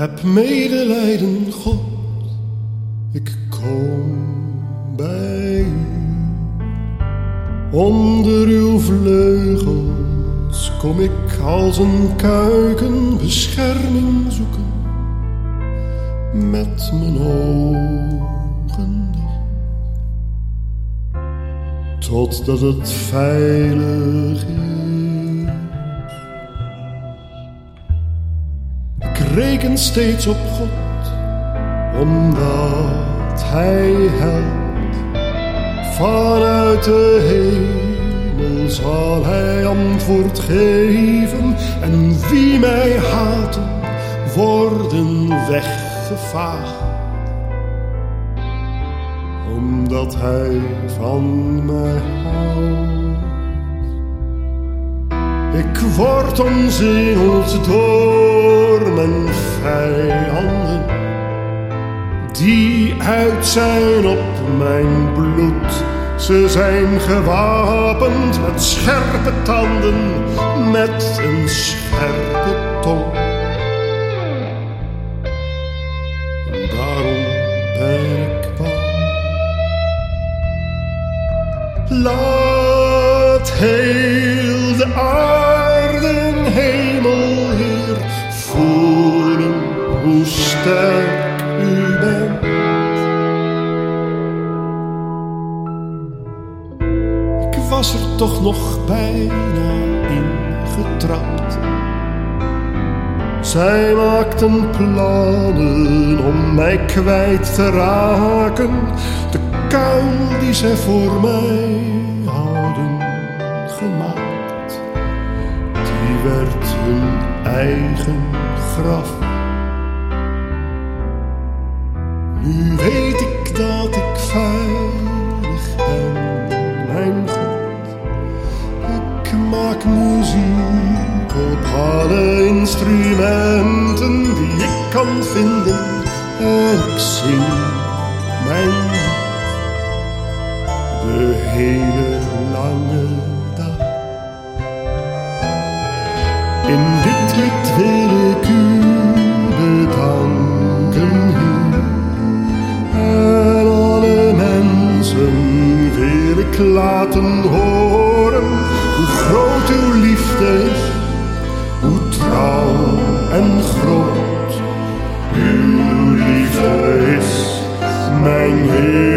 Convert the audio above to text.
Heb medelijden, God, ik kom bij u. Onder uw vleugels kom ik als een kuiken bescherming zoeken. Met mijn ogen dicht. Totdat het veilig is. Reken steeds op God, omdat Hij helpt. Vanuit de hemel zal Hij antwoord geven. En wie mij haten, worden weggevaagd. Omdat Hij van mij houdt. Ik word omzingeld door mijn vijanden, die uit zijn op mijn bloed. Ze zijn gewapend met scherpe tanden, met een scherpe tong. Daarom ben ik bang. Laat heel de aarde sterk u bent. Ik was er toch nog bijna in getrapt. Zij maakten plannen om mij kwijt te raken. De kuil die zij voor mij hadden gemaakt, die werd hun eigen graf. Nu weet ik dat ik veilig ben, mijn God. Ik maak muziek op alle instrumenten die ik kan vinden. En ik zing mijn de hele lange dag. laten horen hoe groot uw liefde is, hoe trouw en groot uw liefde is, mijn Heer.